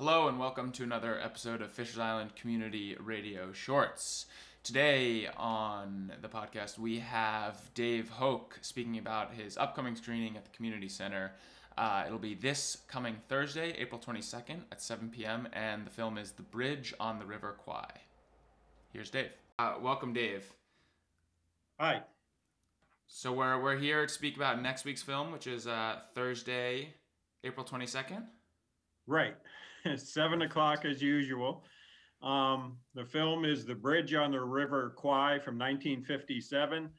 Hello and welcome to another episode of Fishers Island Community Radio Shorts. Today on the podcast, we have Dave Hoch speaking about his upcoming screening at the Community Center. Uh, it'll be this coming Thursday, April 22nd at 7 p.m., and the film is The Bridge on the River Kwai. Here's Dave. Uh, welcome, Dave. Hi. So we're, we're here to speak about next week's film, which is uh, Thursday, April 22nd. Right. Seven o'clock as usual. Um, the film is The Bridge on the River Kwai from 1957.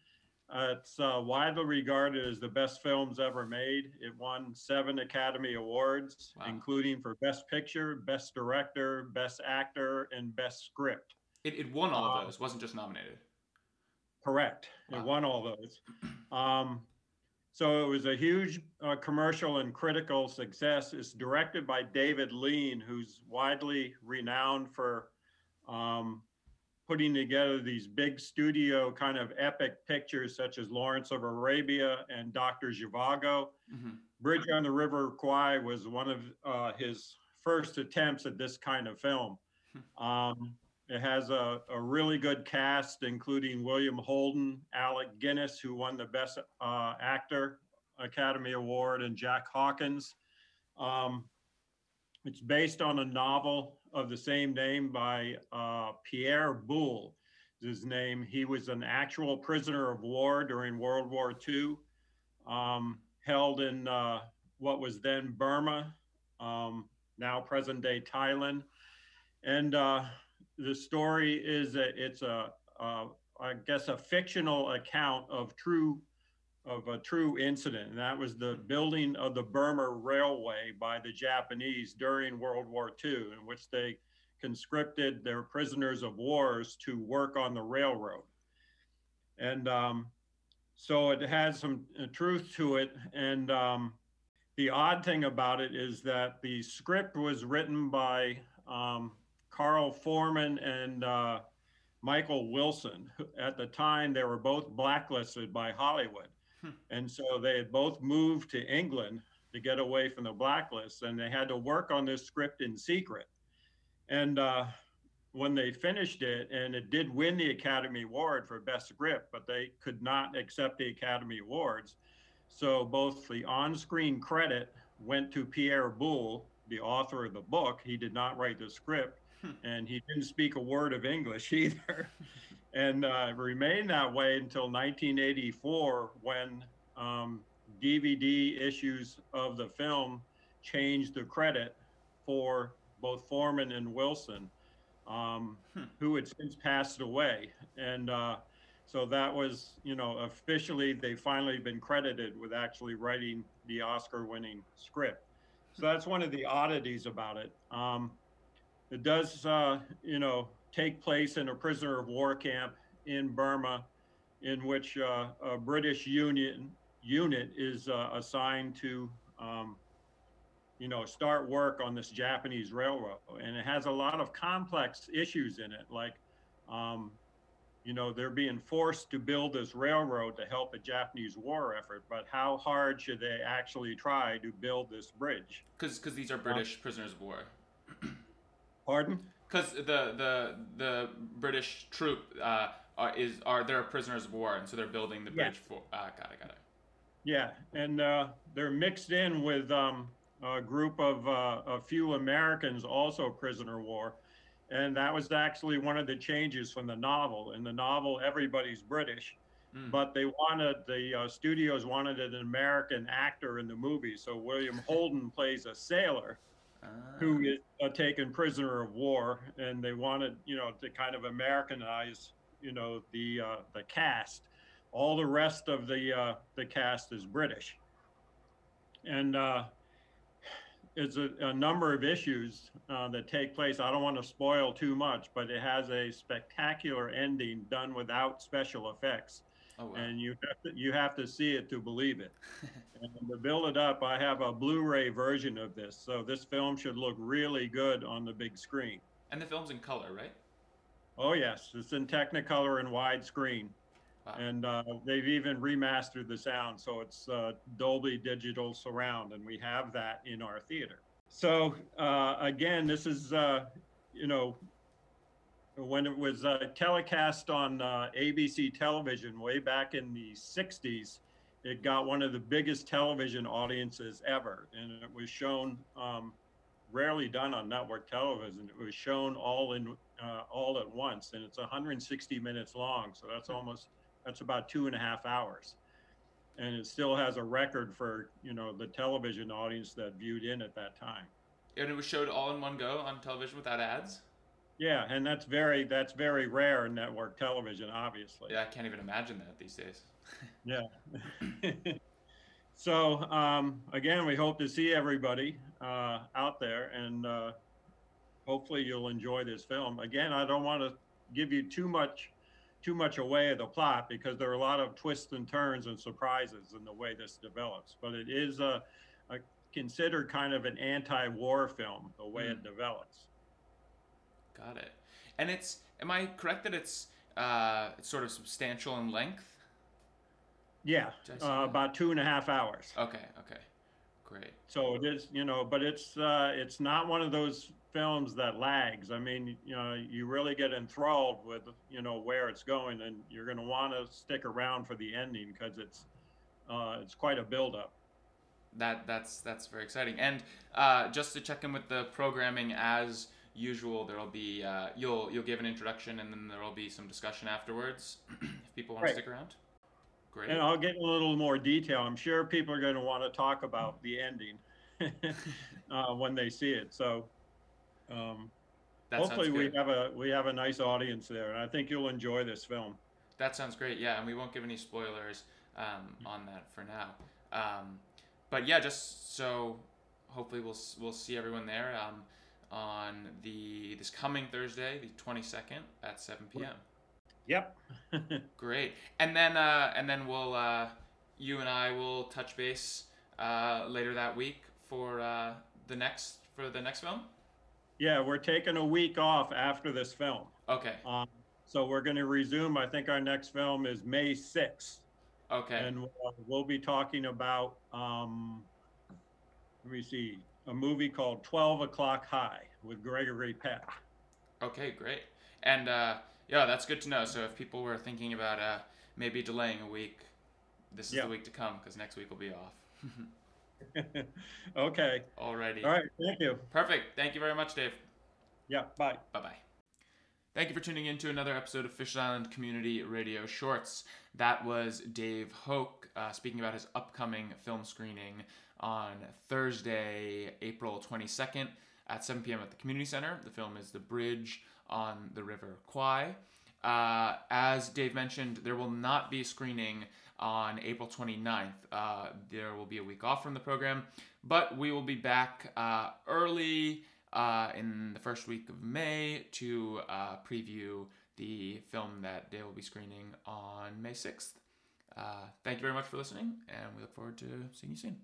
Uh, it's uh, widely regarded as the best films ever made. It won seven Academy Awards, wow. including for Best Picture, Best Director, Best Actor, and Best Script. It, it won all of um, those, wasn't just nominated. Correct. Wow. It won all those. Um, so it was a huge uh, commercial and critical success. It's directed by David Lean, who's widely renowned for um, putting together these big studio kind of epic pictures, such as Lawrence of Arabia and Dr. Zhivago. Mm-hmm. Bridge on the River Kwai was one of uh, his first attempts at this kind of film. Hmm. Um, it has a, a really good cast, including William Holden, Alec Guinness, who won the Best uh, Actor Academy Award, and Jack Hawkins. Um, it's based on a novel of the same name by uh, Pierre Boulle. His name. He was an actual prisoner of war during World War II, um, held in uh, what was then Burma, um, now present day Thailand, and uh, the story is that it's a, I guess a fictional account of true of a true incident, and that was the building of the Burma Railway by the Japanese during World War II, in which they conscripted their prisoners of wars to work on the railroad. And um, so it has some uh, truth to it. And um, the odd thing about it is that the script was written by um, Carl Foreman and uh, Michael Wilson. At the time, they were both blacklisted by Hollywood. Hmm. And so they had both moved to England to get away from the blacklist, and they had to work on this script in secret. And uh, when they finished it, and it did win the Academy Award for Best Script, but they could not accept the Academy Awards. So both the on screen credit went to Pierre Boulle, the author of the book. He did not write the script. and he didn't speak a word of English either. and uh, remained that way until 1984 when um, DVD issues of the film changed the credit for both Foreman and Wilson, um, hmm. who had since passed away. And uh, so that was, you know, officially they finally been credited with actually writing the Oscar winning script. So that's one of the oddities about it. Um, it does, uh, you know, take place in a prisoner of war camp in Burma, in which uh, a British Union unit is uh, assigned to, um, you know, start work on this Japanese railroad, and it has a lot of complex issues in it, like. Um, you know, they're being forced to build this railroad to help a Japanese war effort, but how hard should they actually try to build this bridge? Because these are British um, prisoners of war. Pardon? Because the the the British troop uh, are, is are they're prisoners of war, and so they're building the bridge yeah. for. Uh, got it, got it. Yeah, and uh, they're mixed in with um, a group of uh, a few Americans, also prisoner of war, and that was actually one of the changes from the novel. In the novel, everybody's British, mm. but they wanted the uh, studios wanted an American actor in the movie, so William Holden plays a sailor who ah. is uh, taken prisoner of war, and they wanted, you know, to kind of Americanize, you know, the uh, the cast. All the rest of the uh, the cast is British, and uh, it's a, a, number of issues uh, that take place. I don't want to spoil too much, but it has a spectacular ending done without special effects. Oh, wow. And you have to, you have to see it to believe it. and to build it up, I have a Blu-ray version of this, so this film should look really good on the big screen. And the film's in color, right? Oh yes, it's in Technicolor and widescreen. Wow. And uh, they've even remastered the sound, so it's uh, Dolby Digital Surround, and we have that in our theater. So uh, again, this is uh, you know when it was uh, telecast on uh, ABC television way back in the 60s, it got one of the biggest television audiences ever. And it was shown, um, rarely done on network television. It was shown all in, uh, all at once. And it's 160 minutes long. So that's almost, that's about two and a half hours. And it still has a record for, you know, the television audience that viewed in at that time. And it was showed all in one go on television without ads? Yeah, and that's very that's very rare in network television, obviously. Yeah, I can't even imagine that these days. yeah. so um, again, we hope to see everybody uh, out there, and uh, hopefully you'll enjoy this film. Again, I don't want to give you too much too much away of the plot because there are a lot of twists and turns and surprises in the way this develops. But it is a, a considered kind of an anti-war film the way mm. it develops. Got it. And it's am I correct that it's uh, it's sort of substantial in length? Yeah, uh, about two and a half hours. Okay, okay, great. So it is, you know, but it's uh, it's not one of those films that lags. I mean, you know, you really get enthralled with you know where it's going, and you're going to want to stick around for the ending because it's uh, it's quite a buildup. That that's that's very exciting. And uh, just to check in with the programming as usual there'll be uh, you'll you'll give an introduction and then there'll be some discussion afterwards if people want right. to stick around. Great. And i'll get a little more detail. I'm sure people are going to want to talk about the ending uh, when they see it. So um, hopefully we have a we have a nice audience there and i think you'll enjoy this film. That sounds great yeah and we won't give any spoilers um, on that for now. Um, but yeah just so hopefully we'll we'll see everyone there um, on the this coming Thursday, the 22nd at 7 p.m. Yep. Great. And then uh, and then we'll uh, you and I will touch base uh, later that week for uh, the next for the next film. Yeah, we're taking a week off after this film. Okay. Um, so we're going to resume. I think our next film is May 6th. Okay. And we'll, we'll be talking about. Um, let me see a movie called 12 O'Clock High with Gregory Peck. Okay, great. And uh, yeah, that's good to know. So if people were thinking about uh, maybe delaying a week, this is yeah. the week to come because next week will be off. okay. Alrighty. All right. Thank you. Perfect. Thank you very much, Dave. Yeah. Bye. Bye bye. Thank you for tuning in to another episode of Fish Island Community Radio Shorts. That was Dave Hoch uh, speaking about his upcoming film screening on Thursday, April 22nd at 7 p.m. at the Community Center. The film is The Bridge on the River Kwai. Uh, as Dave mentioned, there will not be a screening on April 29th. Uh, there will be a week off from the program, but we will be back uh, early uh, in the first week of May to uh, preview the film that Dave will be screening on May 6th. Uh, thank you very much for listening, and we look forward to seeing you soon.